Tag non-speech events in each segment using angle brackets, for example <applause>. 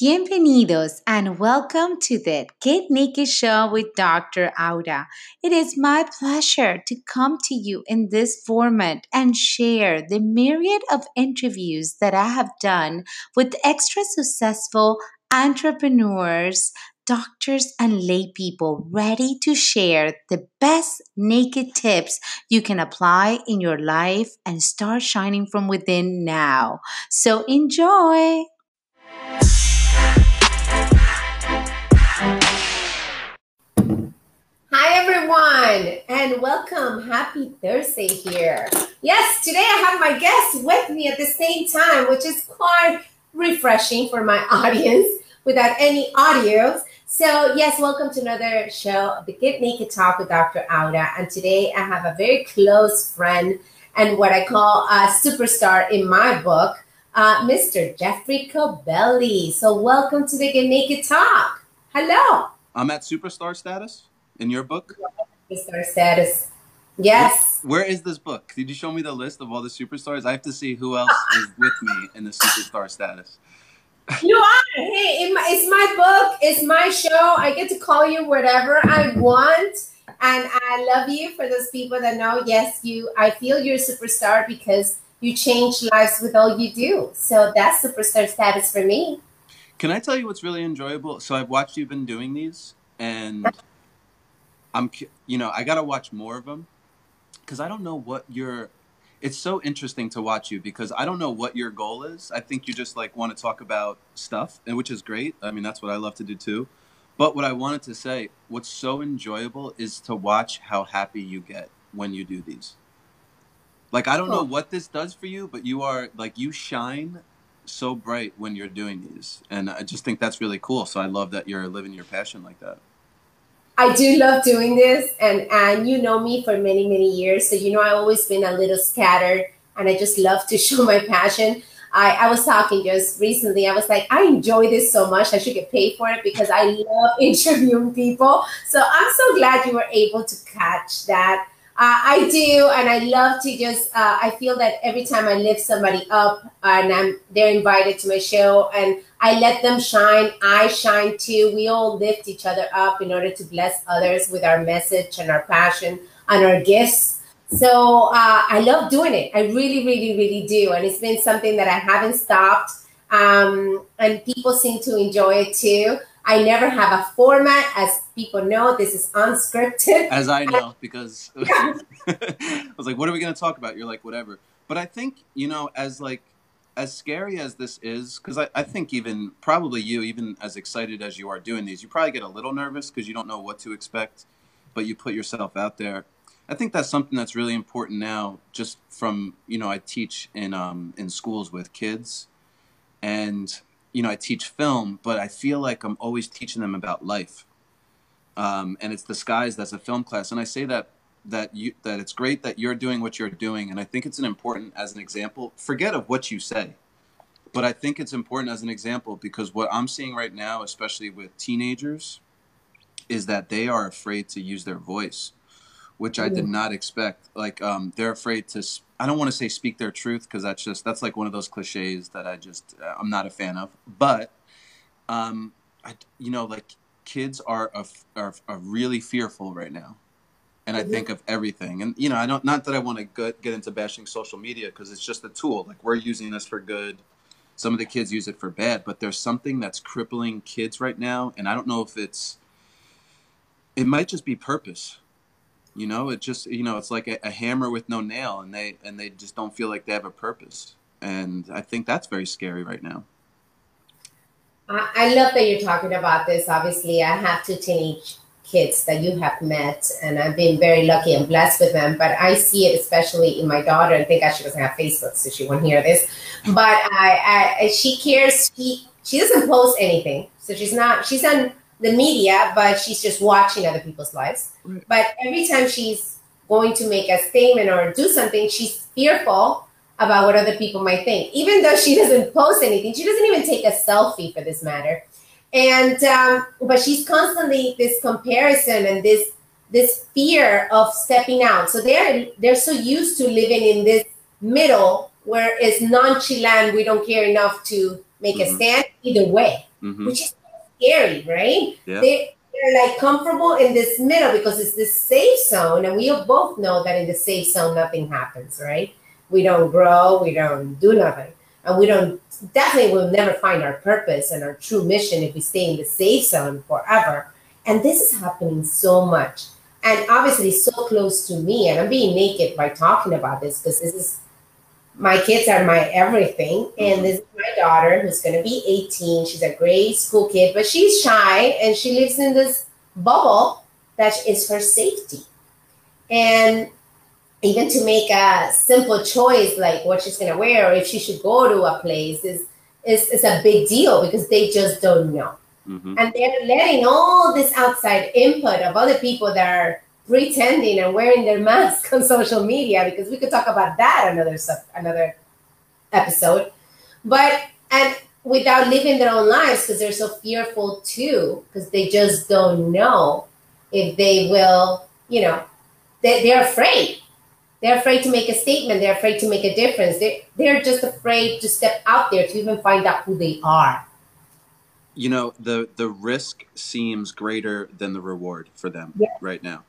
Bienvenidos and welcome to the Get Naked Show with Dr. Aura. It is my pleasure to come to you in this format and share the myriad of interviews that I have done with extra successful entrepreneurs, doctors, and lay people ready to share the best naked tips you can apply in your life and start shining from within now. So enjoy. Hi, everyone, and welcome. Happy Thursday here. Yes, today I have my guest with me at the same time, which is quite refreshing for my <laughs> audience without any audio. So, yes, welcome to another show the Get Naked Talk with Dr. Aura. And today I have a very close friend and what I call a superstar in my book, uh, Mr. Jeffrey Cobelli. So, welcome to the Get Naked Talk. Hello. I'm at superstar status in your book? Superstar status. Yes. Where, where is this book? Did you show me the list of all the superstars? I have to see who else is with me in the superstar status. You are. Hey, it's my book. It's my show. I get to call you whatever I want. And I love you for those people that know, yes, you, I feel you're a superstar because you change lives with all you do. So that's superstar status for me. Can I tell you what's really enjoyable? So I've watched you been doing these and I'm, you know, I got to watch more of them because I don't know what your. It's so interesting to watch you because I don't know what your goal is. I think you just like want to talk about stuff, and which is great. I mean, that's what I love to do too. But what I wanted to say, what's so enjoyable is to watch how happy you get when you do these. Like I don't know what this does for you, but you are like you shine so bright when you're doing these, and I just think that's really cool. So I love that you're living your passion like that. I do love doing this, and and you know me for many many years, so you know I've always been a little scattered, and I just love to <laughs> show my passion. I, I was talking just recently. I was like, I enjoy this so much. I should get paid for it because I love <laughs> interviewing people. So I'm so glad you were able to catch that. Uh, I do, and I love to just. Uh, I feel that every time I lift somebody up, and I'm they're invited to my show, and I let them shine. I shine too. We all lift each other up in order to bless others with our message and our passion and our gifts. So uh, I love doing it. I really, really, really do. And it's been something that I haven't stopped. Um, and people seem to enjoy it too. I never have a format, as people know. This is unscripted. As I know, <laughs> because <laughs> I was like, "What are we going to talk about?" You're like, "Whatever." But I think you know, as like as scary as this is, because I, I think even probably you, even as excited as you are doing these, you probably get a little nervous because you don't know what to expect, but you put yourself out there. I think that's something that's really important now. Just from you know, I teach in um, in schools with kids, and you know, I teach film, but I feel like I'm always teaching them about life. Um, and it's disguised as a film class, and I say that that you that it's great that you're doing what you're doing. And i think it's an important as an example forget of what you say. But i think it's important as an example because what i'm seeing right now especially with teenagers is that they are afraid to use their voice which i did not expect. Like um, they're afraid to i don't want to say speak their truth because that's just that's like one of those cliches that i just uh, i'm not a fan of. But um, I, you know like kids are, are, are really fearful right now and I think of everything. And you know, I don't not that I want to get, get into bashing social media because it's just a tool. Like we're using this for good. Some of the kids use it for bad, but there's something that's crippling kids right now, and I don't know if it's. It might just be purpose. You know, it just you know it's like a, a hammer with no nail, and they and they just don't feel like they have a purpose, and I think that's very scary right now. I love that you're talking about this. Obviously, I have two teenage kids that you have met, and I've been very lucky and blessed with them. But I see it especially in my daughter. I think she doesn't have Facebook, so she won't hear this. But I, I, she cares. She she doesn't post anything, so she's not. She's on the media, but she's just watching other people's lives. But every time she's going to make a statement or do something, she's fearful about what other people might think. Even though she doesn't post anything, she doesn't even take a selfie for this matter and um, but she's constantly this comparison and this this fear of stepping out so they're they're so used to living in this middle where it's nonchalant we don't care enough to make mm-hmm. a stand either way Mhm. which is scary, right? Yeah. They, they're like comfortable in this middle because it's this safe zone, and we both know that in the safe zone nothing happens, right? We don't grow, we don't do nothing, and we don't definitely will never find our purpose and our true mission if we stay in the safe zone forever. And this is happening so much, and obviously so close to me. And I'm being naked by talking about this because this is my kids are my everything. And mm-hmm. this is my daughter who's going to be 18. She's a great school kid, but she's shy and she lives in this bubble that is her safety. And even to make a simple choice like what she's going to wear or if she should go to a place is, is, is a big deal because they just don't know. Mhm. And they're letting all this outside input of other people that are pretending and wearing their mask <laughs> on social media because we could talk about that another sub another episode. But and without living their own lives because they're so fearful too, because they just don't know if they will, you know, they, they're afraid. They're afraid to make a statement. They're afraid to make a difference. They, they're just afraid to step out there to even find out who they are. you know the the risk seems greater than the reward for them Yeah. right now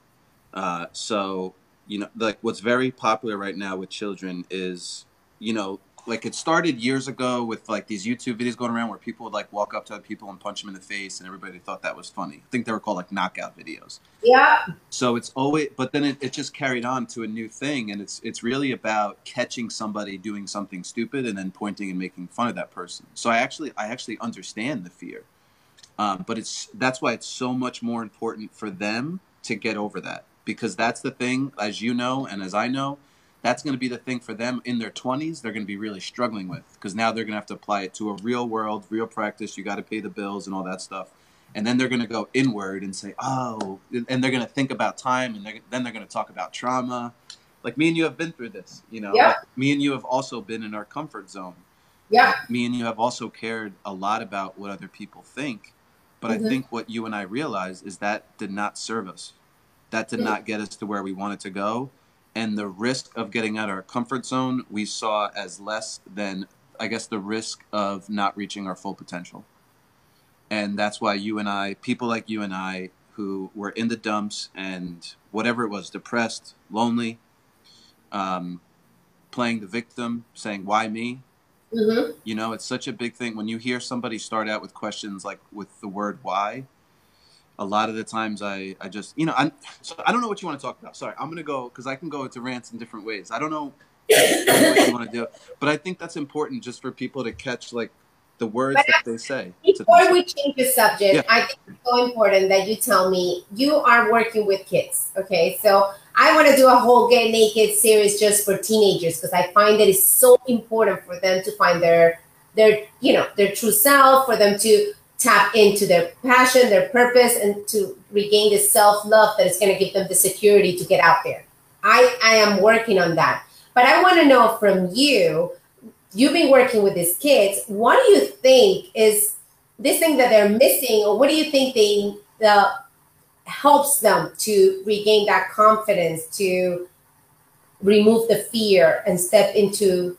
uh, so you know like what's very popular right now with children is you know like it started years ago with like these youtube videos going around where people would like walk up to other people and punch them in the face and everybody thought that was funny. I think they were called like knockout videos. Yeah. so it's always but then it, it just carried on to a new thing and it's it's really about catching somebody doing something stupid and then pointing and making fun of that person. So i actually i actually understand the fear. Um, but it's that's why it's so much more important for them to get over that because that's the thing as you know and as i know that's going to be the thing for them in their 20s they're going to be really struggling with because now they're going to have to apply it to a real world real practice you got to pay the bills and all that stuff and then they're going to go inward and say oh and they're going to think about time and they're, then they're going to talk about trauma like me and you have been through this you know Yeah. Like, me and you have also been in our comfort zone Yeah. me and you have also cared a lot about what other people think but Mhm. i think what you and i realized is that did not serve us that did Mhm. not get us to where we wanted to go and the risk of getting out of our comfort zone we saw as less than i guess the risk of not reaching our full potential. And that's why you and i people like you and i who were in the dumps and whatever it was depressed lonely um, playing the victim saying why me? Hmm you know, it's such a big thing. When you hear somebody start out with questions like with the word why. A lot of the times, I, I just, you know, I'm, so I don't know what you want to talk about. Sorry, I'm going to go because I can go into rants in different ways. I don't know what you want to do, but I think that's important just for people to catch like the words But that they say. Before we change the subject, Yeah. I think it's so important that you tell me you are working with kids. Okay, so I want to do a whole Get Naked series just for teenagers because I find that it's so important for them to find their their you know their true self, for them to tap into their passion, their purpose, and to regain the self love that is going to give them the security to get out there. I I am working on that, but I want to know from you. You've been working with these kids. What do you think is this thing that they're missing, or what do you think they the helps them to regain that confidence to remove the fear and step into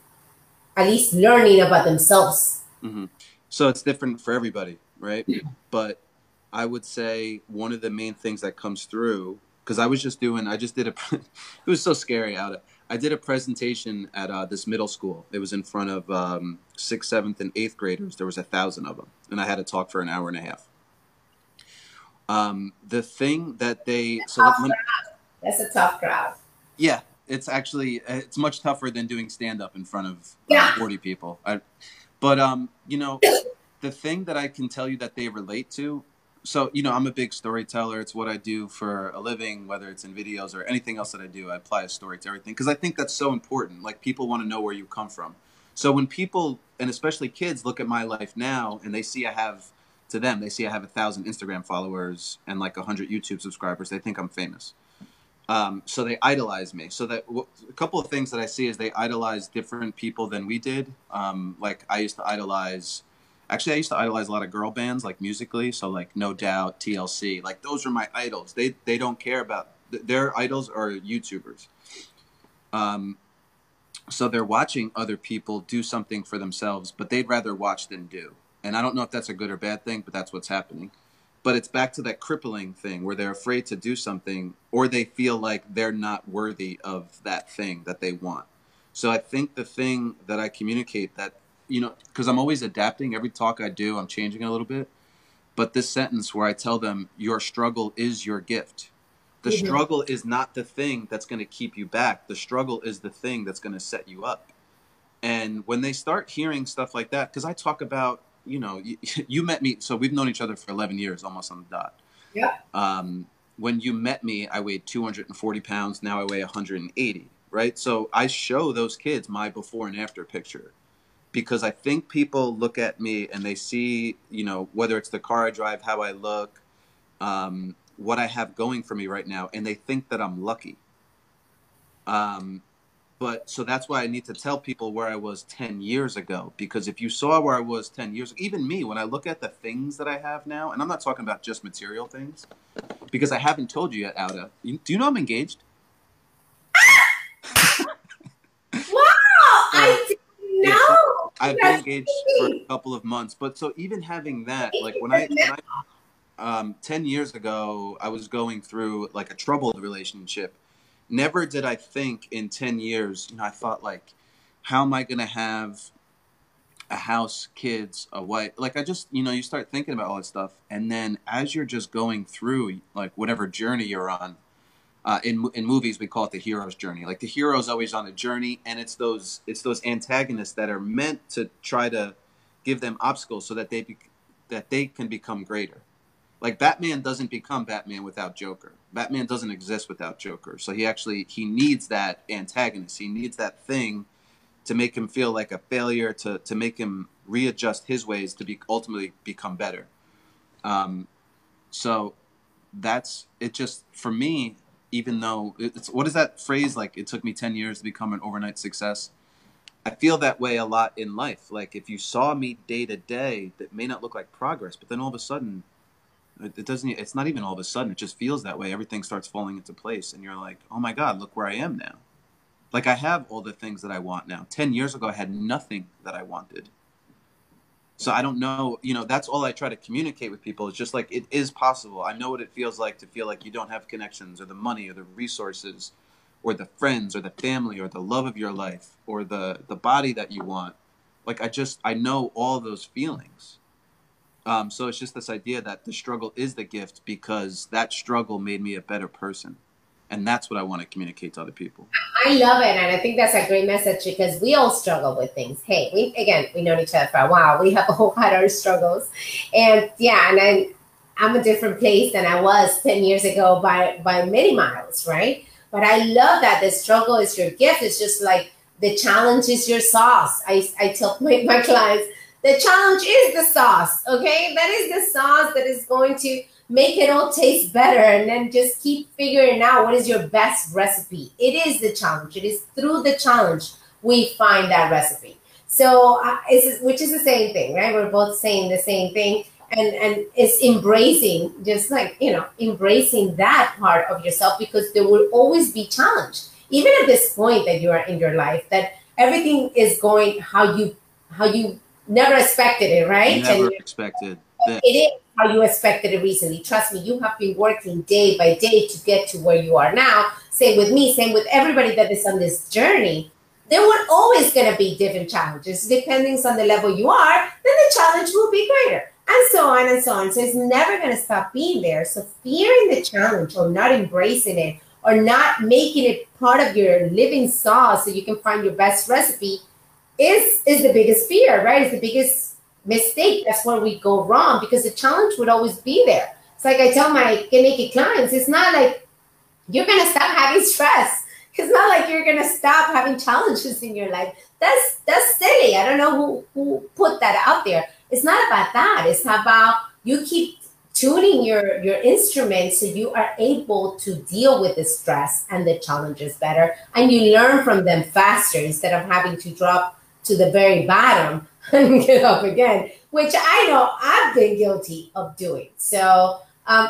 at least learning about themselves? hmm So it's different for everybody, right? But I would say one of the main things that comes through because I was just doing, I just did a, <laughs> it was so scary out. I did a presentation at uh, this middle school. It was in front of um, sixth, seventh, and eighth graders. There was a thousand of them, and I had to talk for an hour and a half. Um, the thing that they so Tough when. That's a tough crowd. yeah, it's actually it's much tougher than doing stand up in front of Yeah. 40 people. I, but um, you know, the thing that I can tell you that they relate to. So you know, I'm a big storyteller. It's what I do for a living, whether it's in videos or anything else that I do. I apply a story to everything because I think that's so important. Like people want to know where you come from. So when people and especially kids look at my life now and they see I have to them they see I have a thousand Instagram followers and like a hundred YouTube subscribers, they think I'm famous. Um, so they idolize me. So that w- a couple of things that I see is they idolize different people than we did. Um, like I used to idolize. Actually, I used to idolize a lot of girl bands, like musically. So like No Doubt, TLC, like those are my idols. They they don't care about their idols are YouTubers. Um, so they're watching other people do something for themselves, but they'd rather watch than do. and I don't know if that's a good or bad thing, but that's what's happening. But it's back to that crippling thing where they're afraid to do something or they feel like they're not worthy of that thing that they want. So I think the thing that I communicate that, you know, because I'm always adapting every talk I do, I'm changing a little bit. But this sentence where I tell them, your struggle is your gift. The mm-hmm. struggle is not the thing that's going to keep you back. The struggle is the thing that's going to set you up. And when they start hearing stuff like that, because I talk about, you know, you, <laughs> you, met me, so we've known each other for 11 years, almost on the dot. Yeah. Um, when you met me, I weighed 240 pounds. Now I weigh 180, right? So I show those kids my before and after picture because I think people look at me and they see, you know, whether it's the car I drive, how I look, um, what I have going for me right now, and they think that I'm lucky. Um, but so that's why I need to tell people where I was 10 years ago. Because if you saw where I was 10 years, even me, when I look at the things that I have now, and I'm not talking about just material things, because I haven't told you yet, Aura. Do you know I'm engaged? <laughs> wow! I didn't know. I've been engaged for a couple of months, but so even having that, like when I, when I um, 10 years ago, I was going through like a troubled relationship never did I think in 10 years, you know, I thought like, how am I going to have a house, kids, a wife? Like I just, you know, you start thinking about all that stuff. And then as you're just going through like whatever journey you're on, uh, in in movies we call it the hero's journey. Like the hero's always on a journey, and it's those it's those antagonists that are meant to try to give them obstacles so that they be, that they can become greater. Like Batman doesn't become Batman without Joker. Batman doesn't exist without Joker. So he actually he needs that antagonist. He needs that thing to make him feel like a failure, to to make him readjust his ways to be ultimately become better. Um, so that's it. Just for me, even though it's what is that phrase like? It took me ten years to become an overnight success. I feel that way a lot in life. Like if you saw me day to day, that may not look like progress, but then all of a sudden it doesn't. It's not even all of a sudden. It just feels that way. Everything starts falling into place, and you're like, "Oh my God, look where I am now." Like I have all the things that I want now. Ten years ago, I had nothing that I wanted. So I don't know. You know, that's all I try to communicate with people. It's just like it is possible. I know what it feels like to feel like you don't have connections, or the money, or the resources, or the friends, or the family, or the love of your life, or the the body that you want. Like I just I know all those feelings um, so it's just this idea that the struggle is the gift because that struggle made me a better person. And that's what I want to communicate to other people. I love it. And I think that's a great message because we all struggle with things. Hey, we, again, we known each other for a while. We have <laughs> all had our struggles. And yeah, and I, I'm a different place than I was 10 years ago by, by many miles, right? But I love that the struggle is your gift. It's just like the challenge is your sauce. I, I tell my, my clients, the challenge is the sauce, okay? That is the sauce that is going to make it all taste better and then just keep figuring out what is your best recipe. It is the challenge. It is through the challenge we find that recipe. So, uh, which is the same thing, right? We're both saying the same thing. And, and it's embracing, just like, you know, embracing that part of yourself because there will always be challenge. Even at this point that you are in your life, that everything is going how you how you never expected it, right? Never and expected. That. It is how you expected it recently. Trust me, you have been working day by day to get to where you are now. Same with me, same with everybody that is on this journey. There were always going to be different challenges. Depending on the level you are, then the challenge will be greater. And so on and so on. So it's never going to stop being there. So fearing the challenge or not embracing it or not making it part of your living sauce so you can find your best recipe is is the biggest fear, right? Is the biggest mistake. That's where we go wrong because the challenge would always be there. It's like I tell my naked clients, it's not like you're gonna stop having stress. <laughs> It's not like you're gonna stop having challenges in your life. That's that's silly. I don't know who who put that out there. It's not about that. It's about you keep tuning your your instrument so you are able to deal with the stress and the challenges better and you learn from them faster instead of having to drop to the very bottom <laughs> and get up again, which I know I've been guilty of doing. So, um,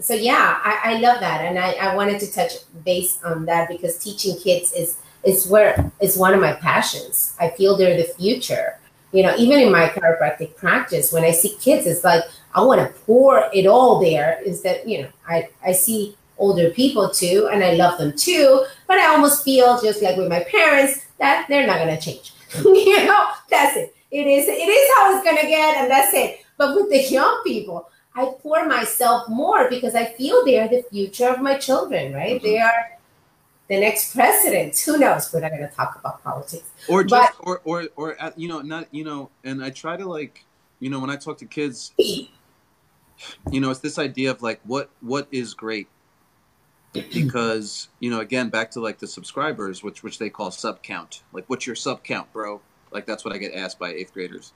so yeah, I, I love that, and I, I wanted to touch base on that because teaching kids is is where is one of my passions. I feel they're the future, You know, even in my chiropractic practice, when I see kids, it's like I want to pour it all there. Is that you know, I I see older people too, and I love them too, but I almost feel just like with my parents that they're not gonna change. <laughs> you know, that's it. It is it is how it's gonna get, and that's it. But with the young people, I pour myself more because I feel they are the future of my children, right? Mm-hmm. They are the next president. Who knows? We're not going to talk about politics. Or just, but, or, or, or, uh, you know, not, you know, and I try to like, you know, when I talk to kids, <clears throat> you know, it's this idea of like, what, what is great? Because, you know, again, back to like the subscribers, which, which they call sub count. Like, what's your sub count, bro? Like, that's what I get asked by eighth graders.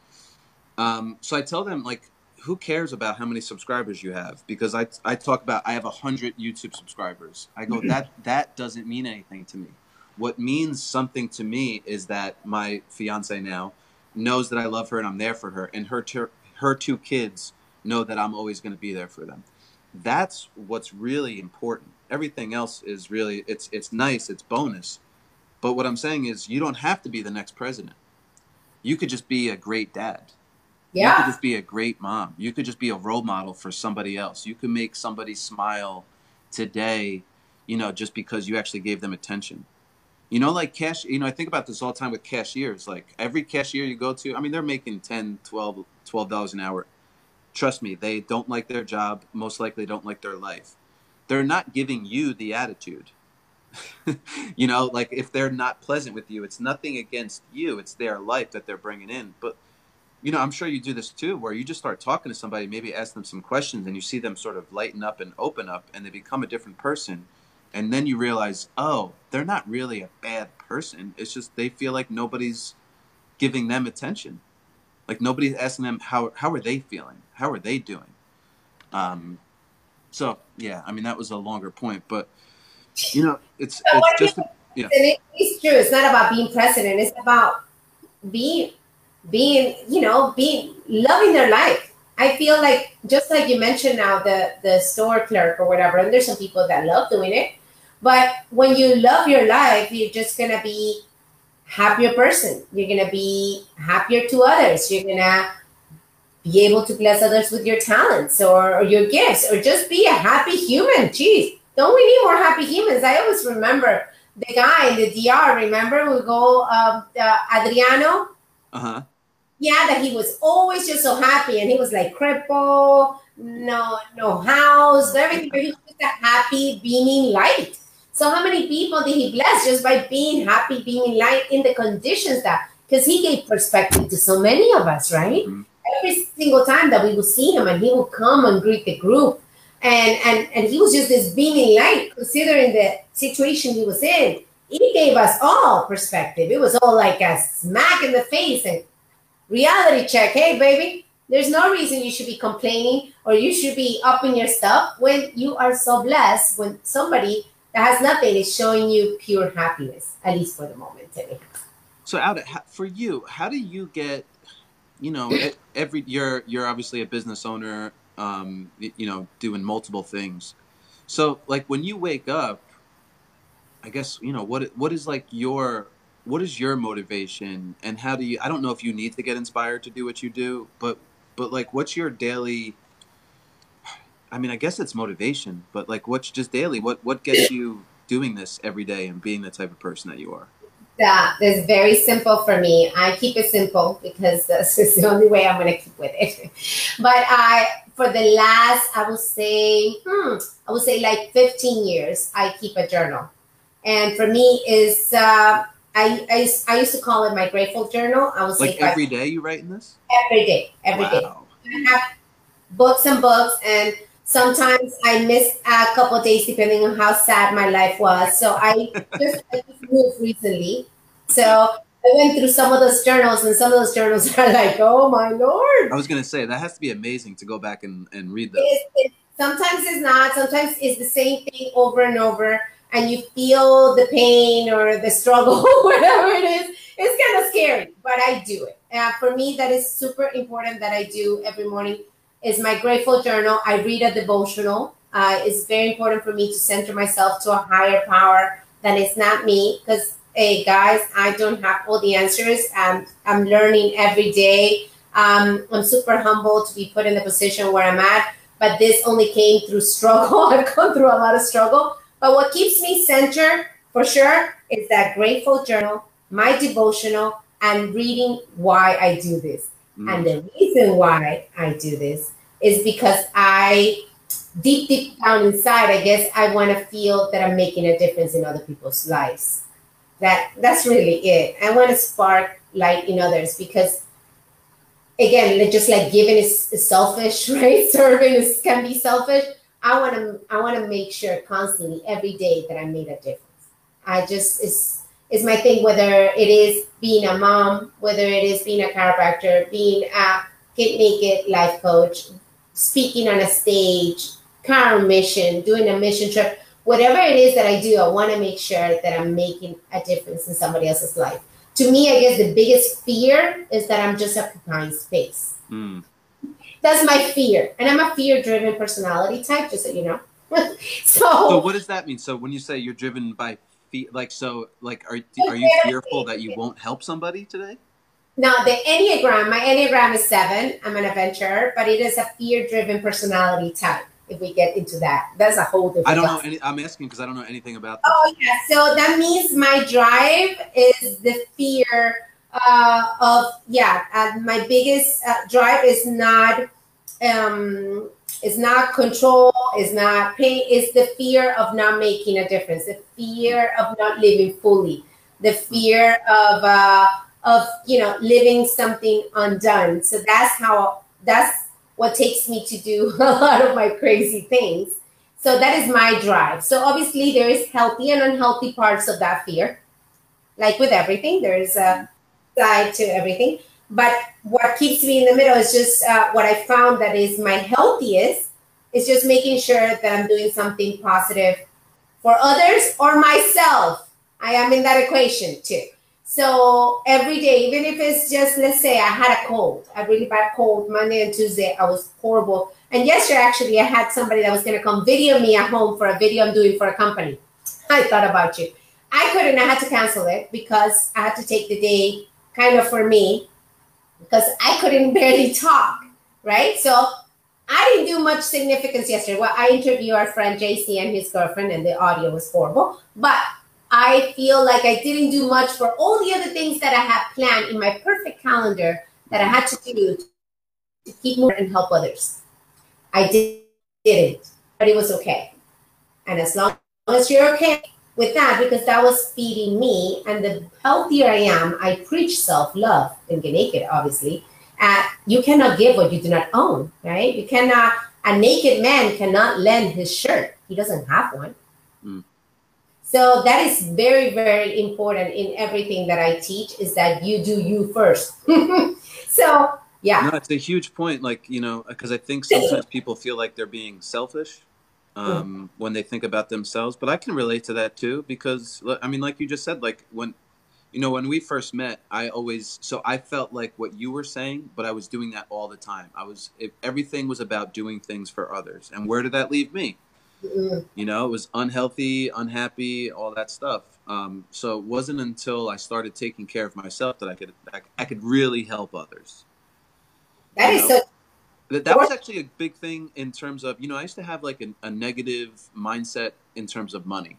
Um, so I tell them, like, who cares about how many subscribers you have? Because I, I talk about I have a hundred YouTube subscribers. I go that <laughs> that doesn't mean anything to me. What means something to me is that my fiance now knows that I love her and I'm there for her, and her ter- her two kids know that I'm always going to be there for them. That's what's really important. Everything else is really it's it's nice, it's bonus. But what I'm saying is you don't have to be the next president. You could just be a great dad yeah. You could just be a great mom. You could just be a role model for somebody else. You could make somebody smile today, you know, just because you actually gave them attention. You know, like cash, you know, I think about this all the time with cashiers. Like every cashier you go to, I mean, they're making 10, 12, $12 an hour. Trust me, they don't like their job, most likely don't like their life. They're not giving you the attitude. <laughs> you know, like if they're not pleasant with you, it's nothing against you, it's their life that they're bringing in. But you know, I'm sure you do this too, where you just start talking to somebody, maybe ask them some questions, and you see them sort of lighten up and open up, and they become a different person. And then you realize, oh, they're not really a bad person. It's just they feel like nobody's giving them attention. Like nobody's asking them how how are they feeling? How are they doing? Um, so yeah, I mean that was a longer point, but you know, it's it's just yeah. It's true. It's not about being president. It's about being being, you know, being loving their life. I feel like just like you mentioned now, the the store clerk or whatever, and there's some people that love doing it. But when you love your life, you're just gonna be happier person. You're gonna be happier to others. You're gonna be able to bless others with your talents or, or your gifts, or just be a happy human. Jeez, don't we need more happy humans? I always remember the guy in the DR. Remember, we go um, uh, Adriano. Uh huh yeah, that he was always just so happy, and he was like crippled, no, no house, everything. But he was just a happy, beaming light. So how many people did he bless just by being happy, being in light in the conditions that? Because he gave perspective to so many of us, right? Mm-hmm. Every single time that we would see him, and he would come and greet the group, and and and he was just this beaming light, considering the situation he was in. He gave us all perspective. It was all like a smack in the face, and reality check. Hey, baby, there's no reason you should be complaining or you should be upping your stuff when you are so blessed when somebody that has nothing is showing you pure happiness, at least for the moment. So, Aura, for you, how do you get, you know, every you're you're obviously a business owner, um, you know, doing multiple things. So, like when you wake up, I guess you know what what is like your what is your motivation and how do you i don't know if you need to get inspired to do what you do but but like what's your daily i mean i guess it's motivation but like what's just daily what what gets you doing this every day and being the type of person that you are? That is very simple for me. I keep it simple because this is the only way i'm going to keep with it. <laughs> But i for the last i would say hmm, i would say like 15 years i keep a journal and for me is uh, I, I, I used to call it my grateful journal. I was like every day you write in this? Every day, every wow. day. I have books and books, and sometimes I miss a couple days depending on how sad my life was. So I <laughs> just, I just moved recently, so I went through some of those journals, and some of those journals <laughs> are like, oh my lord! I was gonna say that has to be amazing to go back and, and read them. sometimes it's not. Sometimes it's the same thing over and over and you feel the pain or the struggle, <laughs> whatever it is, it's kind of scary, but I do it. Uh, for me, that is super important that I do every morning is my grateful journal. I read a devotional. Uh, it's very important for me to center myself to a higher power that is not me because hey guys, I don't have all the answers. Um, I'm learning every day. Um, I'm super humble to be put in the position where I'm at, but this only came through struggle. <laughs> I've gone through a lot of struggle. But what keeps me centered for sure is that grateful journal, my devotional, and reading why I do this. Mm. And the reason why I do this is because I deep deep down inside, I guess I want to feel that I'm making a difference in other people's lives. That that's really it. I want to spark light in others because again, just like giving is, is selfish, <laughs> right? Serving is, can be selfish. I want to I want to make sure constantly every day that I made a difference. I just is is my thing whether it is being a mom, whether it is being a chiropractor, being a get naked life coach, speaking on a stage, car mission, doing a mission trip, whatever it is that I do, I want to make sure that I'm making a difference in somebody else's life. To me, I guess the biggest fear is that I'm just occupying space. Mm. That's my fear. And I'm a fear driven personality type, just so you know. <laughs> so, so, what does that mean? So, when you say you're driven by fear, like, so, like, are, are you fearful that you won't help somebody today? Now, the Enneagram, my Enneagram is seven. I'm an adventurer, but it is a fear driven personality type if we get into that. That's a whole different. I don't know. Any, I'm asking because I don't know anything about. This. Oh yeah, so that means my drive is the fear uh, of yeah. Uh, my biggest uh, drive is not um, is not control, it's not pain. Is the fear of not making a difference, the fear of not living fully, the fear of uh, of you know living something undone. So that's how that's what takes me to do <laughs> a lot of my crazy things. So that is my drive. So obviously there is healthy and unhealthy parts of that fear. Like with everything, there's a side to everything. But what keeps me in the middle is just uh, what I found that is my healthiest is just making sure that I'm doing something positive for others or myself. I am in that equation too. So every day, even if it's just, let's say I had a cold, a really bad cold Monday and Tuesday, I was horrible. And yesterday, actually, I had somebody that was going to come video me at home for a video I'm doing for a company. I thought about you. I couldn't, I had to cancel it because I had to take the day kind of for me because I couldn't <laughs> barely talk, right? So I didn't do much significance yesterday. Well, I interviewed our friend JC and his girlfriend, and the audio was horrible. But I feel like I didn't do much for all the other things that I had planned in my perfect calendar that I had to do to keep moving and help others. I did, didn't, but it was okay. And as long as you're okay with that, because that was feeding me, and the healthier I am, I preach self love and get naked, obviously. Uh, you cannot give what you do not own, right? You cannot, a naked man cannot lend his shirt, he doesn't have one. So that is very, very important in everything that I teach is that you do you first. <laughs> so yeah. No, it's a huge point. Like, you know, because I think sometimes people feel like they're being selfish um, mm. when they think about themselves. But I can relate to that too, because I mean, like you just said, like when, you know, when we first met, I always, so I felt like what you were saying, but I was doing that all the time. I was, it, everything was about doing things for others. And where did that leave me? <laughs> You know, it was unhealthy, unhappy, all that stuff. Um, so it wasn't until I started taking care of myself that I could I, I could really help others. That you is know? so. That, that was actually a big thing in terms of you know I used to have like a, a negative mindset in terms of money,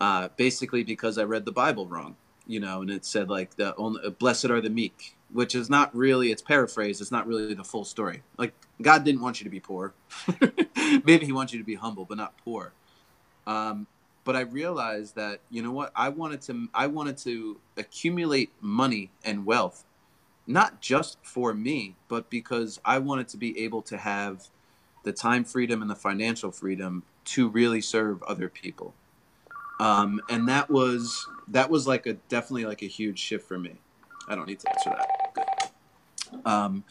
uh, basically because I read the Bible wrong. You know, and it said like the only blessed are the meek, which is not really it's paraphrased. It's not really the full story. Like God didn't want you to be poor. <laughs> Maybe He wants you to be humble, but not poor. Um, but I realized that you know what I wanted to I wanted to accumulate money and wealth, not just for me, but because I wanted to be able to have the time freedom and the financial freedom to really serve other people. Um, and that was that was like a definitely like a huge shift for me. I don't need to answer that. Um,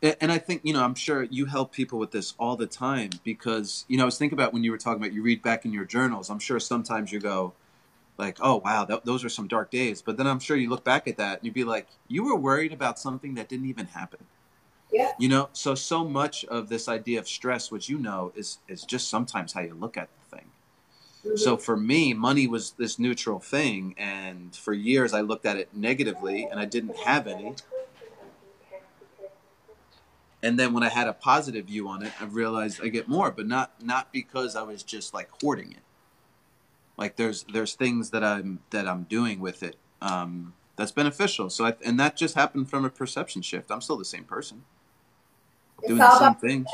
and I think, you know, I'm sure you help people with this all the time because, you know, I was thinking about when you were talking about you read back in your journals. I'm sure sometimes you go, like, oh, wow, that, those are some dark days. But then I'm sure you look back at that and you'd be like, you were worried about something that didn't even happen. Yeah. You know, so, so much of this idea of stress, which you know, is, is just sometimes how you look at. So for me, money was this neutral thing, and for years I looked at it negatively, and I didn't have any. And then when I had a positive view on it, I realized I get more, but not not because I was just like hoarding it. Like there's there's things that I'm that I'm doing with it um, that's beneficial. So I, and that just happened from a perception shift. I'm still the same person, It's doing the same things.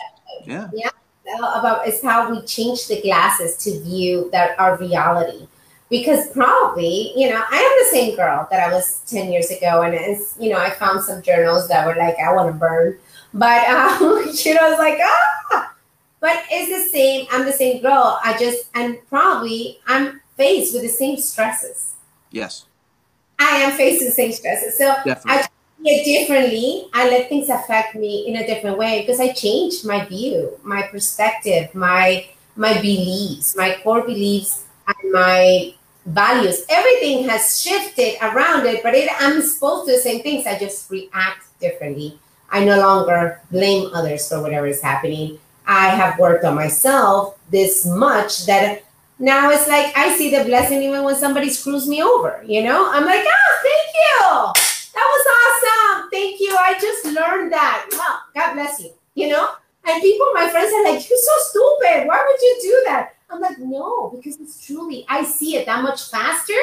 Yeah, Yeah, about is how we change the glasses to view that our reality. Because probably, you know, I am the same girl that I was ten years ago, and it's, you know, I found some journals that were like, I want to burn, but <laughs> um, you know, it's like ah, but it's the same. I'm the same girl. I just and probably I'm faced with the same stresses. yes, I am faced with the same stresses. So definitely. I it differently. I let things affect me in a different way because I changed my view, my perspective, my my beliefs, my core beliefs, and my values. Everything has shifted around it, but it, I'm exposed to the same things. I just react differently. I no longer blame others for whatever is happening. I have worked on myself this much that now it's like I see the blessing even when somebody screws me over. You know, I'm like, oh, thank you. That was awesome. Thank you. I just learned that. Well, God bless you. You know? And people, my friends are like, you're so stupid. Why would you do that? I'm like, no, because it's truly, I see it that much faster.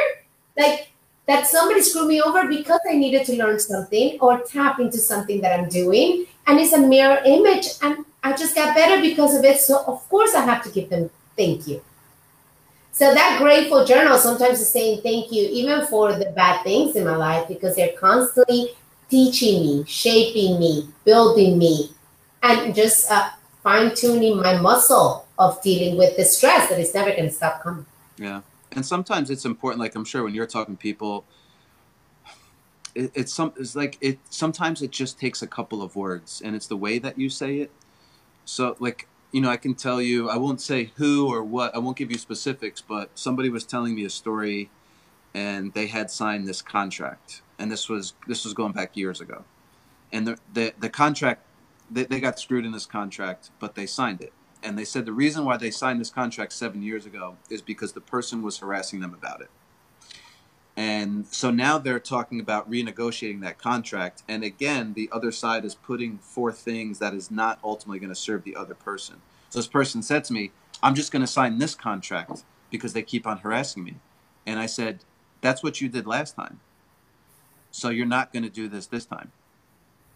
Like that somebody screwed me over because I needed to learn something or tap into something that I'm doing. And it's a mirror image. And I just got better because of it. So of course I have to give them thank you. So that grateful journal sometimes is saying thank you, even for the bad things in my life, because they're constantly teaching me, shaping me, building me, and just uh, fine tuning my muscle of dealing with the stress that is never going to stop coming. Yeah, and sometimes it's important. Like I'm sure when you're talking to people, it, it's some. It's like it. Sometimes it just takes a couple of words, and it's the way that you say it. So, like you know, I can tell you. I won't say who or what. I won't give you specifics, but somebody was telling me a story, and they had signed this contract, and this was this was going back years ago, and the the, the contract. They, they got screwed in this contract, but they signed it and they said the reason why they signed this contract seven years ago is because the person was harassing them about it. And so now they're talking about renegotiating that contract. And again, the other side is putting forth things that is not ultimately going to serve the other person. So this person said to me, I'm just going to sign this contract because they keep on harassing me. And I said, That's what you did last time. So you're not going to do this this time.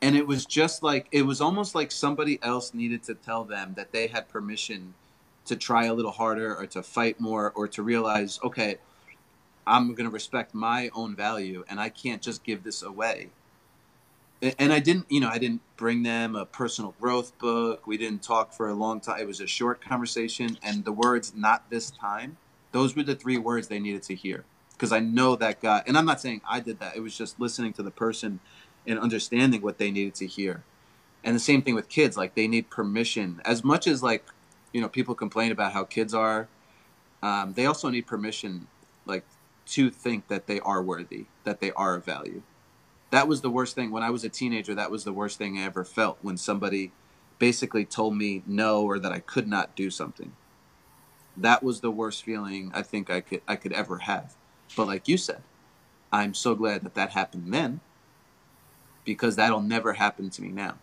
And it was just like it was almost like somebody else needed to tell them that they had permission to try a little harder or to fight more or to realize okay i'm going to respect my own value and i can't just give this away. And i didn't you know i didn't bring them a personal growth book. We didn't talk for a long time it was a short conversation and the words not this time those were the three words they needed to hear because i know that guy and i'm not saying i did that it was just listening to the person and understanding what they needed to hear. And the same thing with kids, like they need permission. As much as like, you know, people complain about how kids are, um, they also need permission, like to think that they are worthy, that they are of value. That was the worst thing when I was a teenager. That was the worst thing I ever felt when somebody basically told me no or that I could not do something. That was the worst feeling I think I could I could ever have. But like you said, I'm so glad that that happened then because that'll never happen to me now.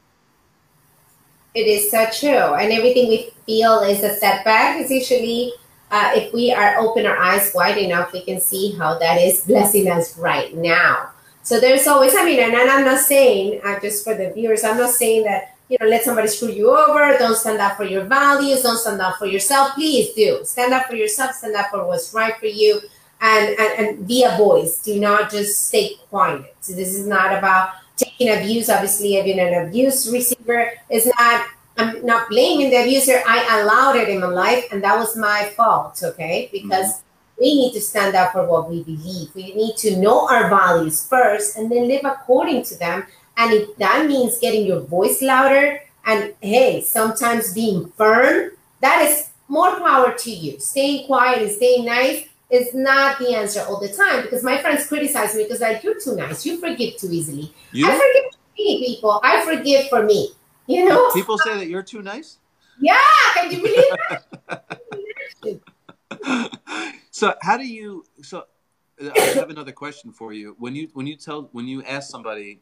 It is so true. And everything we feel is a setback is usually, uh, if we are open our eyes wide enough, we can see how that is blessing us right now. So there's always, I mean, and, I'm not saying, uh, just for the viewers, I'm not saying that, you know, let somebody screw you over. Don't stand up for your values. Don't stand up for yourself. Please do. Stand up for yourself. Stand up for what's right for you. And, and, and be a voice. Do not just stay quiet. So this is not about taking abuse. Obviously, I've been an abuse receiver. It's not. I'm not blaming the abuser. I allowed it in my life, and that was my fault. Okay, because mm-hmm. we need to stand up for what we believe. We need to know our values first, and then live according to them. And if that means getting your voice louder, and hey, sometimes being firm, that is more power to you. Staying quiet and staying nice is not the answer all the time because my friends criticize me because like you're too nice, you forgive too easily. You? I forgive me, people. I forgive for me. You know, <laughs> people say that you're too nice. Yeah, can you believe that? <laughs> so how do you? So I have another question for you. When you when you tell when you ask somebody,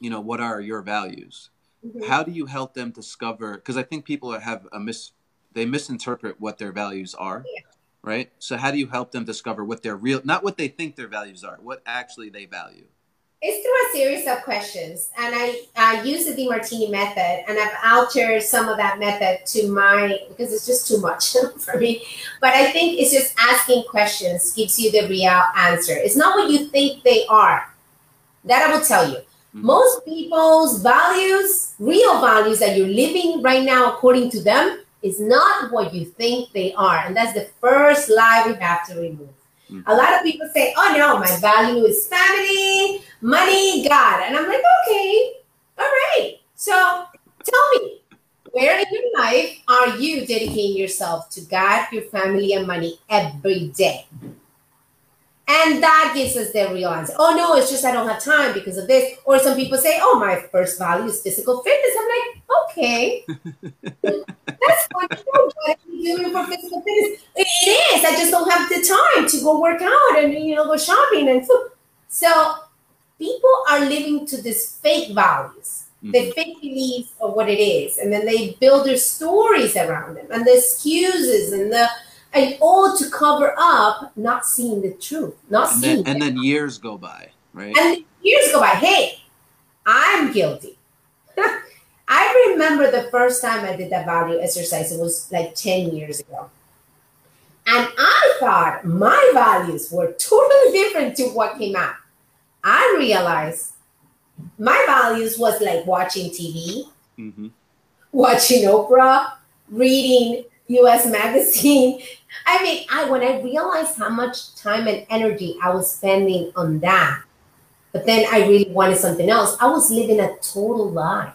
you know, what are your values? Mm-hmm. How do you help them discover? Because I think people have a mis they misinterpret what their values are. Yeah. Right. So how do you help them discover what their real, not what they think their values are, what actually they value? It's through a series of questions. And I, I use the Demartini method and I've altered some of that method to my, because it's just too much <laughs> for me. But I think it's just asking questions gives you the real answer. It's not what you think they are. That I will tell you. Mm-hmm. Most people's values, real values that you're living right now according to them, is not what you think they are. And that's the first lie we have to remove. Mm-hmm. A lot of people say, oh no, my value is family, money, God. And I'm like, okay, all right. So tell me, where in your life are you dedicating yourself to God, your family, and money every day? And that gives us the real answer. Oh no, it's just I don't have time because of this. Or some people say, oh, my first value is physical fitness. I'm like, okay. <laughs> That's what you doing for physical fitness. It is. I just don't have the time to go work out and you know go shopping and food. So people are living to these fake values, mm-hmm. the fake beliefs of what it is, and then they build their stories around them and the excuses and the and all to cover up not seeing the truth, not and seeing. Then, and then years go by, right? And years go by. Hey, I'm guilty. <laughs> I remember the first time I did that value exercise. It was like ten years ago, and I thought my values were totally different to what came out. I realized my values was like watching TV, mm-hmm. watching Oprah, reading US magazine. <laughs> I mean, I when I realized how much time and energy I was spending on that, but then I really wanted something else, I was living a total lie.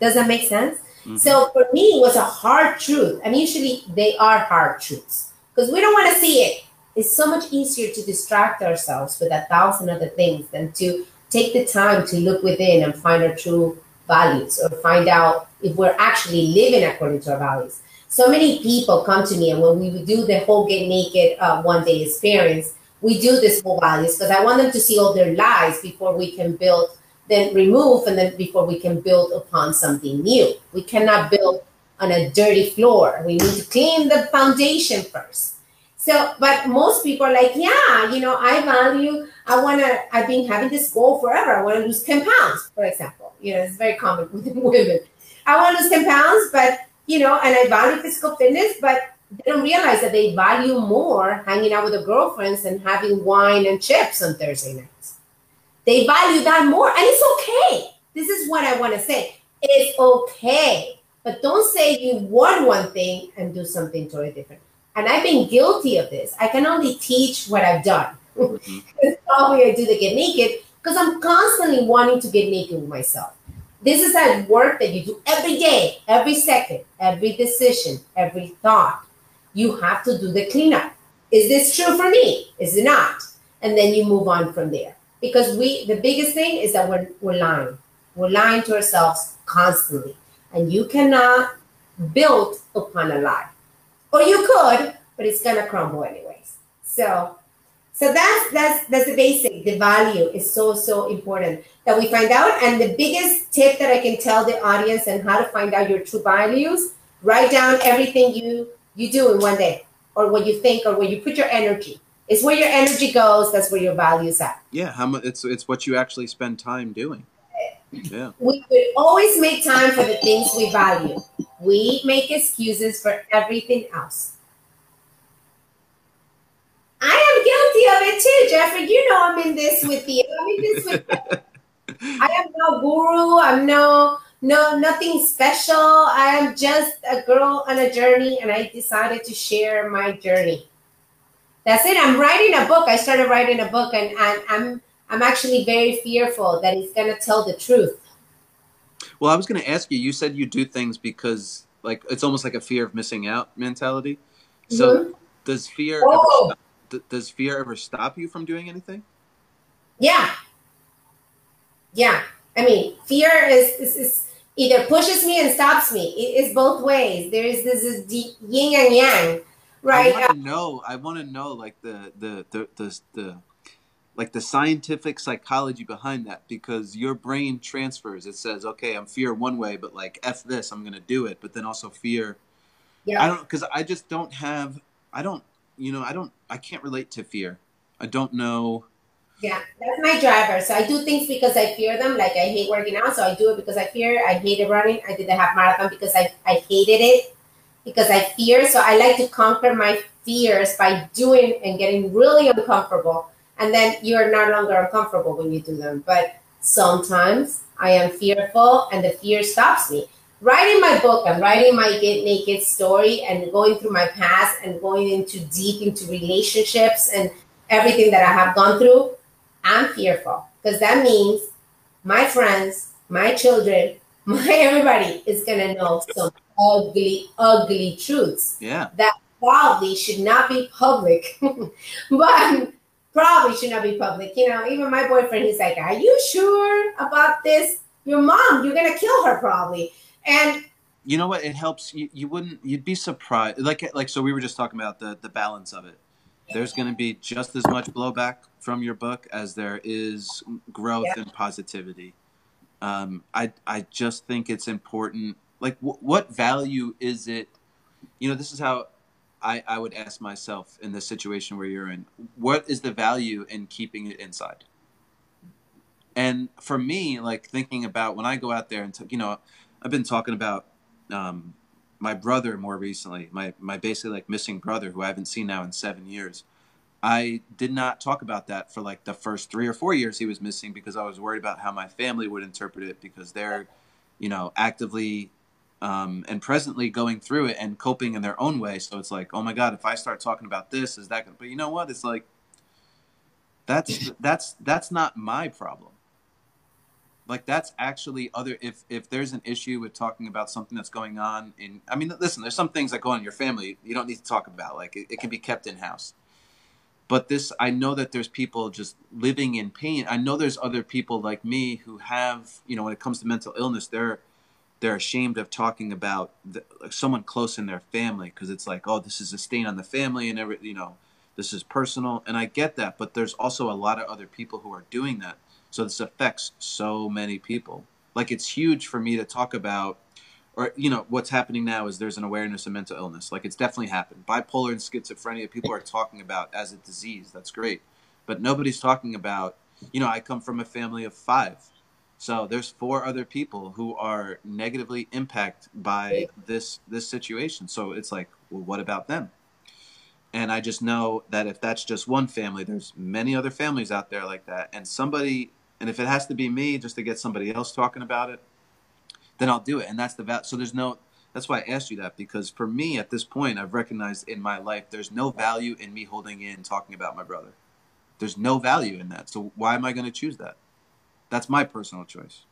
Does that make sense? Mm-hmm. So for me, it was a hard truth. And usually they are hard truths because we don't want to see it. It's so much easier to distract ourselves with a thousand other things than to take the time to look within and find our true values or find out if we're actually living according to our values so many people come to me, and when we do the whole get naked uh, one day experience, we do this whole values because I want them to see all their lies before we can build, then remove, and then before we can build upon something new. We cannot build on a dirty floor. We need to clean the foundation first. So, but most people are like, yeah, you know, I value, I want to, I've been having this goal forever. I want to lose 10 pounds, for example. You know, it's very common <laughs> with women. I want to lose 10 pounds, but you know, and I value physical fitness, but they don't realize that they value more hanging out with their girlfriends and having wine and chips on Thursday nights. They value that more, and it's okay. This is what I want to say. It's okay, but don't say you want one thing and do something totally different. And I've been guilty of this. I can only teach what I've done. Mm-hmm. <laughs> That's probably I do the get naked because I'm constantly wanting to get naked with myself. This is that work that you do every day, every second, every decision, every thought. You have to do the cleanup. Is this true for me? Is it not? And then you move on from there. Because we, the biggest thing is that we're, we're lying. We're lying to ourselves constantly. And you cannot build upon a lie. Or you could, but it's going to crumble anyways. So so that's that's that's the basic. The value is so so important that we find out. And the biggest tip that I can tell the audience and how to find out your true values: write down everything you you do in one day, or what you think, or where you put your energy. It's where your energy goes. That's where your values at. Yeah, how much? It's it's what you actually spend time doing. Yeah. We would always make time for the things we value. We make excuses for everything else. I guilty of it too, Jeffrey. You know I'm in this with you. I'm in this with you. <laughs> I am no guru. I'm no no nothing special. I am just a girl on a journey, and I decided to share my journey. That's it. I'm writing a book. I started writing a book, and, and I'm I'm actually very fearful that it's gonna tell the truth. Well, I was gonna ask you. You said you do things because like it's almost like a fear of missing out mentality. So mm-hmm. does fear oh does fear ever stop you from doing anything? Yeah. Yeah. I mean, fear is, is, is either pushes me and stops me. It is both ways. There is this, this yin and yang. right? I want to know. I want to know like the the the the, the like the scientific psychology behind that because your brain transfers. It says, okay, I'm fear one way, but like f this, I'm gonna do it. But then also fear. Yeah. I don't because I just don't have. I don't. You know, I don't. I can't relate to fear. I don't know. Yeah, that's my driver. So I do things because I fear them. Like I hate working out, so I do it because I fear. I hated running. I did the half marathon because I, I hated it because I fear. So I like to conquer my fears by doing and getting really uncomfortable. And then you're no longer uncomfortable when you do them. But sometimes I am fearful and the fear stops me. Writing my book and writing my Get Naked story and going through my past and going into deep into relationships and everything that I have gone through, I'm fearful because that means my friends, my children, <laughs> my everybody is gonna know some ugly, ugly truths Yeah. that probably should not be public, <laughs> but probably should not be public. You know, even my boyfriend, he's like, "Are you sure about this? Your mom, you're gonna kill her probably." And You know what? It helps. You, you wouldn't. You'd be surprised. Like like so, we were just talking about the the balance of it. There's going to be just as much blowback from your book as there is growth Yeah. and positivity. Um, I I just think it's important. Like, wh- what value is it? You know, this is how I I would ask myself in the situation where you're in. What is the value in keeping it inside? And for me, like thinking about when I go out there and t- you know, I've been talking about um, my brother more recently, my my basically like missing brother who I haven't seen now in seven years. I did not talk about that for like the first three or four years he was missing because I was worried about how my family would interpret it because they're, you know, actively um, and presently going through it and coping in their own way. So it's like, oh my god, if I start talking about this, is that? Gonna... But you know what? It's like that's that's that's not my problem like that's actually other if if there's an issue with talking about something that's going on in i mean listen there's some things that go on in your family you don't need to talk about like it, it can be kept in house but this i know that there's people just living in pain. I know there's other people like me who have you know when it comes to mental illness they're they're ashamed of talking about the, like someone close in their family because it's like oh this is a stain on the family and every you know this is personal. And i get that but there's also a lot of other people who are doing that so this affects so many people. Like it's huge for me to talk about, or you know, what's happening now is there's an awareness of mental illness. Like it's definitely happened. Bipolar and schizophrenia, people are talking about as a disease. That's great, but nobody's talking about. You know, I come from a family of five, so there's four other people who are negatively impacted by this this situation. So it's like, well, what about them? And I just know that if that's just one family, there's many other families out there like that. And somebody, and if it has to be me just to get somebody else talking about it, then I'll do it. And that's the value. So there's no, that's why I asked you that because for me at this point, I've recognized in my life, there's no value in me holding in talking about my brother. There's no value in that. So why am I going to choose that? That's my personal choice.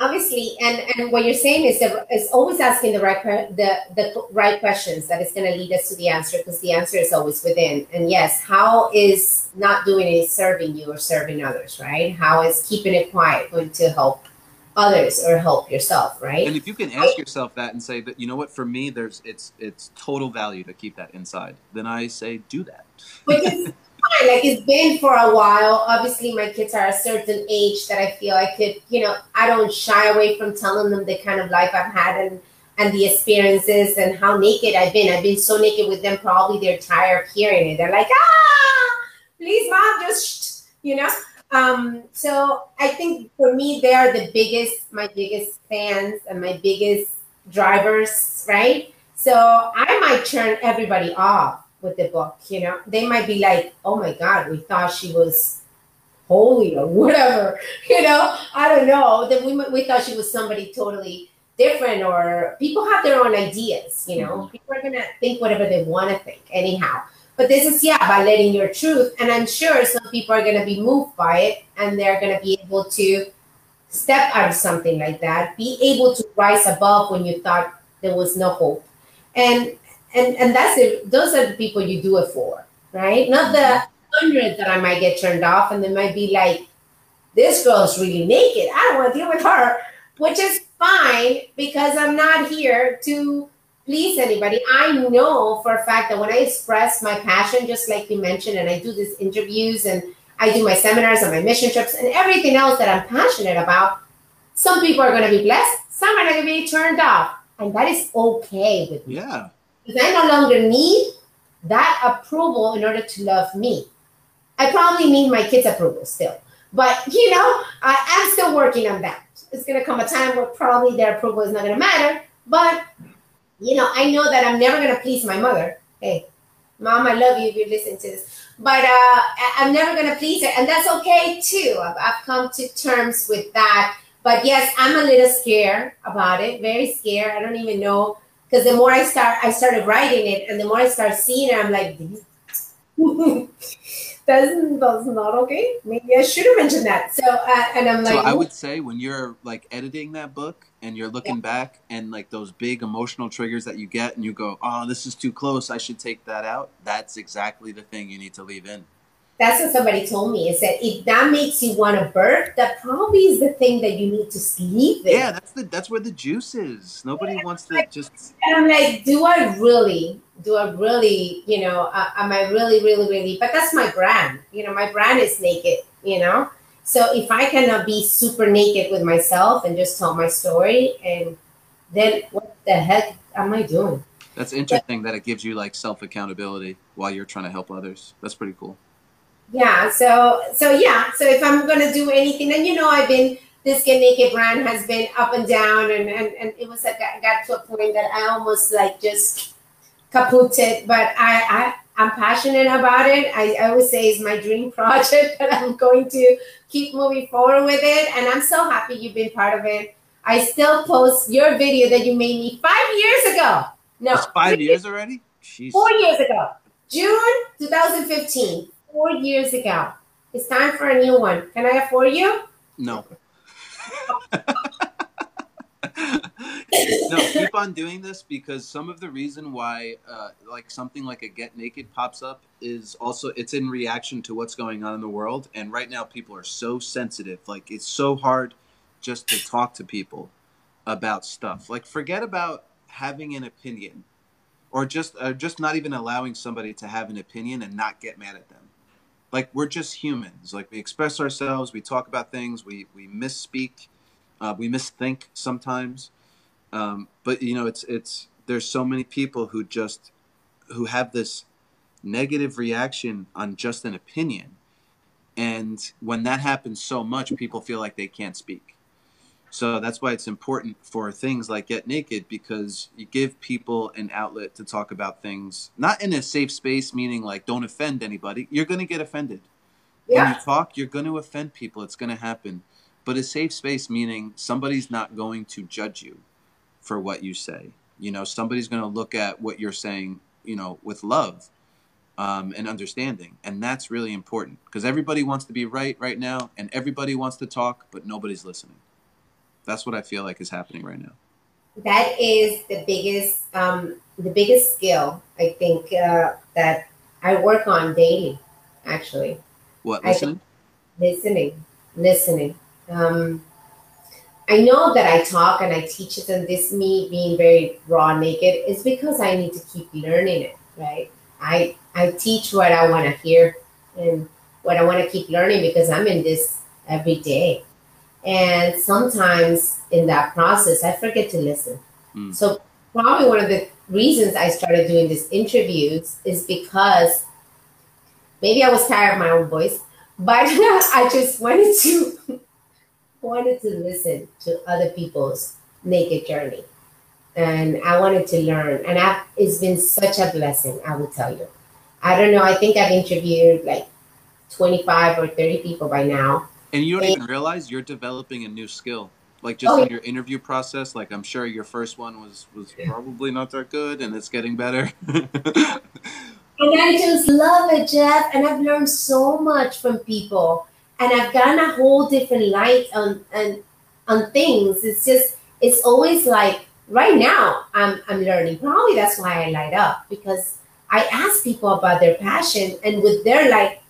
Obviously, and and what you're saying is that is always asking the right the the right questions that is going to lead us to the answer because the answer is always within. And yes, how is not doing it serving you or serving others, right? How is keeping it quiet going to help others or help yourself, right? And if you can ask yourself that and say that, you know what, for me, there's it's it's total value to keep that inside. Then I say do that. Is fine. Like it's been for a while. Obviously, my kids are a certain age that I feel I could, you know, I don't shy away from telling them the kind of life I've had and and the experiences and how naked I've been. I've been so naked with them, probably they're tired of hearing it. They're like, ah, please, mom, just, shh," you know. Um, so I think for me, they are the biggest, my biggest fans and my biggest drivers, right? So I might turn everybody off with the book, you know. They might be like, oh my God, we thought she was holy or whatever, <laughs> you know. I don't know. That we, we thought she was somebody totally different or people have their own ideas, you know. Mm-hmm. People are going to think whatever they want to think anyhow. But this is, yeah, by letting your truth. And I'm sure some people are going to be moved by it and they're going to be able to step out of something like that, be able to rise above when you thought there was no hope. And and and that's it. Those are the people you do it for, right? Not the hundreds that I might get turned off, and they might be like, "This girl's really naked. I don't want to deal with her," which is fine because I'm not here to please anybody. I know for a fact that when I express my passion, just like you mentioned, and I do these interviews and I do my seminars and my mission trips and everything else that I'm passionate about, some people are going to be blessed, some are going to be turned off. And that is okay with me. Yeah. Because I no longer need that approval in order to love me. I probably need my kids' approval still. But, you know, I, am still working on that. It's to come a time where probably their approval is not to matter. But, you know, I know that I'm never to please my mother. Hey, mom, I love you if you're listening to this. But uh, I'm never to please her. And that's okay too. I've, I've come to terms with that. But yes, I'm a little scared about it, very scared. I don't even know because the more I start, I started writing it, and the more I start seeing it, I'm like, <laughs> that's, that's not okay. Maybe I should have mentioned that. So, uh, and I'm like, so I would say when you're like editing that book and you're looking yeah. back and like those big emotional triggers that you get, and you go, oh, this is too close. I should take that out. That's exactly the thing you need to leave in that's what somebody told me is that if that makes you want to birth, that probably is the thing that you need to sleep in. Yeah, that's the that's where the juice is. Nobody yeah, wants to like, just. And I'm like, do I really? Do I really? You know, uh, am I really, really, really? But that's my brand. You know, my brand is naked. You know, so if I cannot be super naked with myself and just tell my story, and then what the heck am I doing? That's interesting but, that it gives you like self accountability while you're trying to help others. That's pretty cool yeah so so yeah so if i'm gonna do anything and you know i've been this get naked brand has been up and down and and, and it was like i got to a point that i almost like just kaputted but i i i'm passionate about it. I, I always say it's my dream <laughs> project that i'm going to keep moving forward with it and i'm so happy you've been part of it. I still post your video that you made me five years ago. No. Five years already? Jeez. four years ago. June 2015 four years ago. It's time for a new one. Can I afford you? No. <laughs> no, keep on doing this because some of the reason why, uh, like something like a Get Naked pops up is also it's in reaction to what's going on in the world, and right now people are so sensitive. Like it's so hard just to talk to people about stuff. Like forget about having an opinion, or just uh, just not even allowing somebody to have an opinion and not get mad at them like we're just humans. Like we express ourselves, we talk about things, we we misspeak, uh, we misthink sometimes. Um, but you know, it's it's there's so many people who just who have this negative reaction on just an opinion, and when that happens so much, people feel like they can't speak. So that's why it's important for things like Get Naked because you give people an outlet to talk about things, not in a safe space, meaning like don't offend anybody. You're going to get offended. Yeah. When you talk, you're going to offend people. It's going to happen. But a safe space, meaning somebody's not going to judge you for what you say. You know, somebody's going to look at what you're saying, you know, with love um, and understanding. And that's really important because everybody wants to be right right now and everybody wants to talk, but nobody's listening. That's what I feel like is happening right now. That is the biggest, um, the biggest skill I think uh, that I work on daily. Actually, what listening? listening, listening. Um, I know that I talk and I teach it, and this me being very raw naked is because I need to keep learning it. Right? I I teach what I want to hear and what I want to keep learning because I'm in this every day. And sometimes in that process, I forget to listen. Mm. So, probably one of the reasons I started doing these interviews is because maybe I was tired of my own voice, but <laughs> I just wanted to <laughs> wanted to listen to other people's naked journey. And I wanted to learn. And I've, it's been such a blessing, I will tell you. I don't know, I think I've interviewed like 25 or 30 people by now. And you don't even realize you're developing a new skill. Like just oh, in your interview process, like I'm sure your first one was was probably not that good, and it's getting better. <laughs> and I just love it, Jeff. And I've learned so much from people, and I've gotten a whole different light on on on things. It's just it's always like right now I'm I'm learning. Probably that's why I light up because I ask people about their passion, and with their light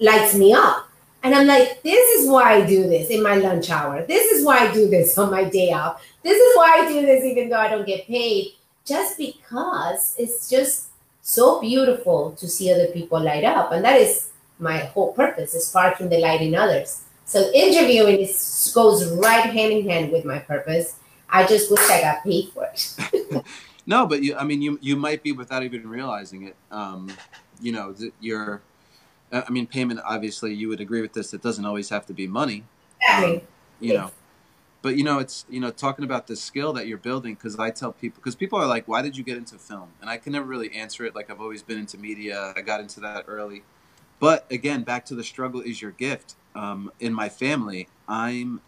lights me up and I'm like, this is why I do this in my lunch hour. This is why I do this on my day off. This is why I do this even though I don't get paid. just because it's just so beautiful to see other people light up. And that is my whole purpose is sparking the light in others. So interviewing is, goes right hand in hand with my purpose. I just wish I got paid for it. <laughs> no, but you, I mean, you, you might be without even realizing it. Um, you know, you're, I mean, payment, obviously you would agree with this. It doesn't always have to be money. Um, you know, but you know it's you know talking about the skill that you're building because i tell people because people are like why did you get into film? And i can never really answer it like i've always been into media i got into that early. But again back to the struggle is your gift. Um, in my family i'm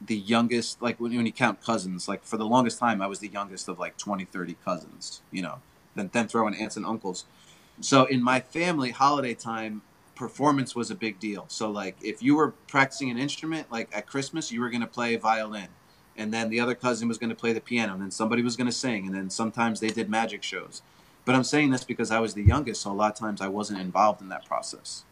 the youngest like when, when you count cousins like for the longest time i was the youngest of like 20 30 cousins you know then then throw in aunts and uncles. So in my family holiday time performance was a big deal. So like if you were practicing an instrument, like at Christmas, you were going to play violin, and then the other cousin was going to play the piano, and then somebody was going to sing, and then sometimes they did magic shows. But I'm saying this because I was the youngest, so a lot of times I wasn't involved in that process.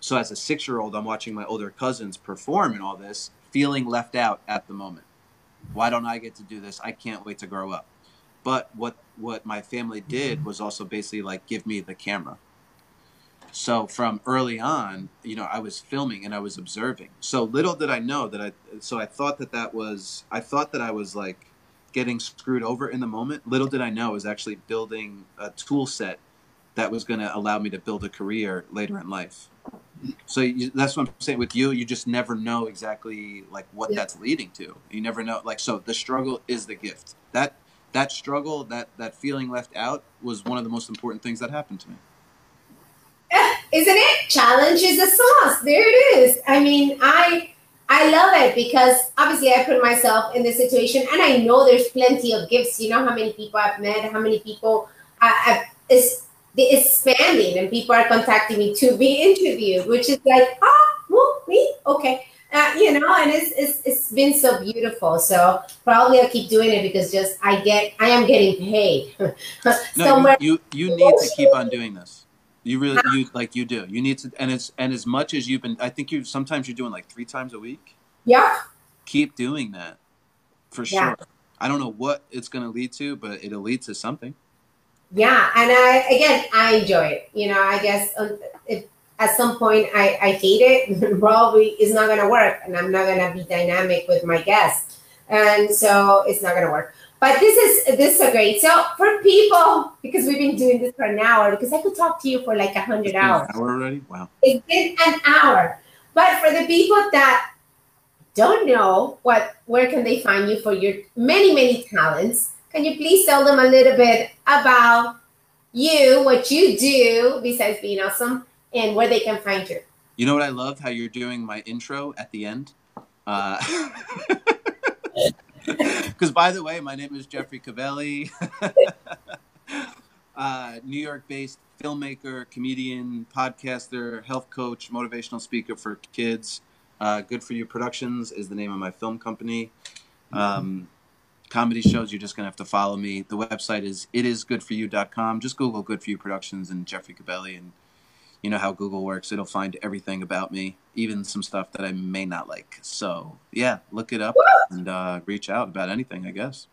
So as a six year old, I'm watching my older cousins perform and all this, feeling left out at the moment. Why don't I get to do this? I can't wait to grow up. But what what my family did was also basically like give me the camera so from early on, you know, I was filming and I was observing. So little did I know that I. So I thought that that was. I thought that I was like getting screwed over in the moment. Little did I know I was actually building a tool set that was going to allow me to build a career later in life. So you, that's what I'm saying with you. You just never know exactly like what yeah. that's leading to. You never know. Like so, the struggle is the gift. That that struggle, that that feeling left out, was one of the most important things that happened to me. <laughs> Isn't it? Challenge is a sauce. There it is. I mean, I I love it because obviously I put myself in this situation and I know there's plenty of gifts. You know how many people I've met, how many people I, I it's expanding and people are contacting me to be interviewed, which is like, ah, well, me, okay. Uh, you know, and it's, it's it's been so beautiful. So probably I'll keep doing it because just I get I am getting paid. <laughs> no, you, you you need to keep on doing this. You really you like you do. You need to and it's and as much as you've been I think you sometimes you're doing like 3 times a week. Yeah. Keep doing that. For yeah. sure. I don't know what it's going to lead to, but it'll lead to something. Yeah, and I again I enjoy it. You know, I guess uh, if at some point I, I hate it, <laughs> probably it's not going to work, and I'm not going to be dynamic with my guests, and so it's not going to work. But this is this is great. So for people, because we've been doing this for an hour, because I could talk to you for like a hundred hours. An hour already? Wow. It's been an hour. But for the people that don't know what where can they find you for your many, many talents, can you please tell them a little bit about you, what you do besides being awesome, and where they can find you? You know what I love? How you're doing my intro at the end. Uh, <laughs> <laughs> Because by the way, my name is Jeffrey Cobelli, <laughs> uh, New York-based filmmaker, comedian, podcaster, health coach, motivational speaker for kids. Uh, Good for You Productions is the name of my film company. Um, comedy shows, you're just going to have to follow me. The website is itisgoodforyou.com. Just Google Good for You Productions and Jeffrey Cobelli and you know how Google works. It'll find everything about me, even some stuff that I may not like. So yeah, look it up and uh, reach out about anything, I guess.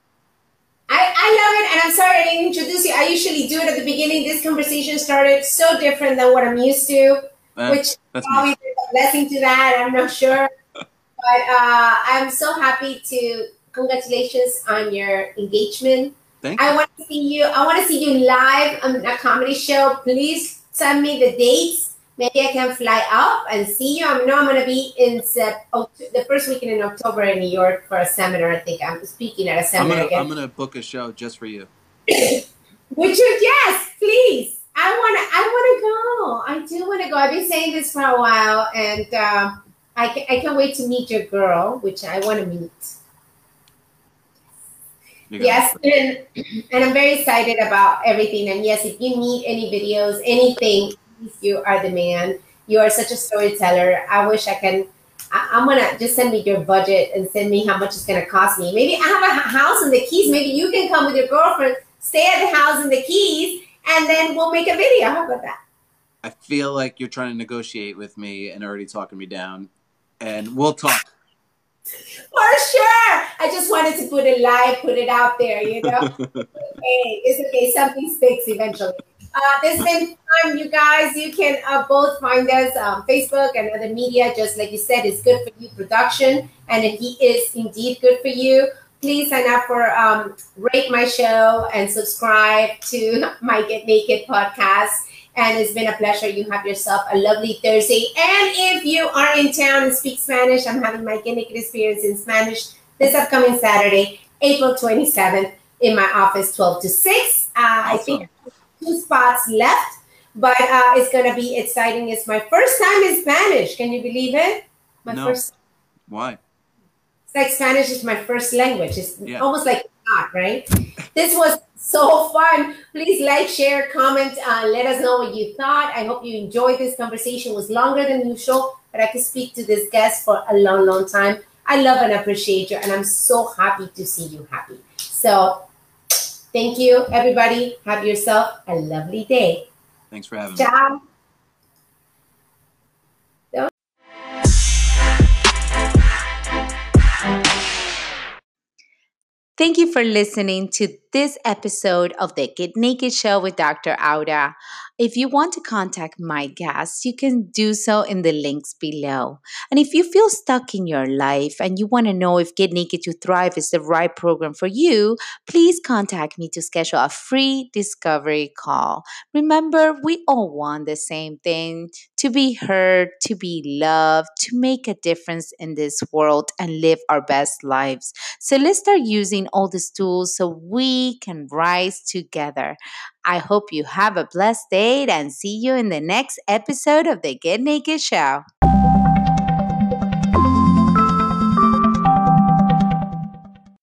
I, I love it, and I'm sorry I didn't introduce you. I usually do it at the beginning. This conversation started so different than what I'm used to, uh, which probably is a blessing to that. I'm not sure, but uh, I'm so happy to congratulations on your engagement. Thank you. I want to see you. I want to see you live on a comedy show. Please send me the dates. Maybe I can fly up and see you. I know I'm going to be in the first weekend in October in New York for a seminar. I think I'm speaking at a seminar. I'm gonna, book a show just for you. <coughs> Would you? Yes, please. I want to. I want to go. I do want to go. I've been saying this for a while, and uh, I can, I can't wait to meet your girl, which I want to meet. Yes, and, and I'm very excited about everything. And yes, if you need any videos, anything, you are the man. You are such a storyteller. I wish I can. I, am gonna just send me your budget and send me how much it's gonna cost me. Maybe I have a house in the Keys. Maybe you can come with your girlfriend, stay at the house in the Keys, and then we'll make a video. How about that? I feel like you're trying to negotiate with me and already talking me down, and we'll talk. For sure. I just wanted to put it live, put it out there, you know? hey, it's <laughs> okay. Something sticks eventually. Uh, this has been fun, you guys. You can uh, both find us on Facebook and other media. Just like you said, it's good for you production, and if he is indeed good for you. Please sign up for um, rate my show and subscribe to <laughs> my Get Naked podcast. And it's been a pleasure. You have yourself a lovely Thursday. And if you are in town and speak Spanish, I'm having my Naked experience in Spanish this upcoming Saturday, April 27th, in my office, 12 to 6. Uh, awesome. I think two spots left, but uh, it's going to be exciting. It's my first time in Spanish. Can you believe it? My no. first. Why? It's like Spanish is my first language. It's yeah. almost like not, right? This was so fun. Please like, share, comment, uh, let us know what you thought. I hope you enjoyed this conversation. It was longer than usual, but I could speak to this guest for a long, long time. I love and appreciate you, and I'm so happy to see you happy. So Thank you, everybody. Have yourself a lovely day. Thanks for having Ciao. me. Thank you for listening to this episode of the Get Naked Show with Dr. Aura. If you want to contact my guests, you can do so in the links below. And if you feel stuck in your life and you want to know if Get Naked to Thrive is the right program for you, please contact me to schedule a free discovery call. Remember, we all want the same thing to be heard, to be loved, to make a difference in this world and live our best lives. So let's start using all these tools so can rise together. I hope you have a blessed day and see you in the next episode of the Get Naked Show.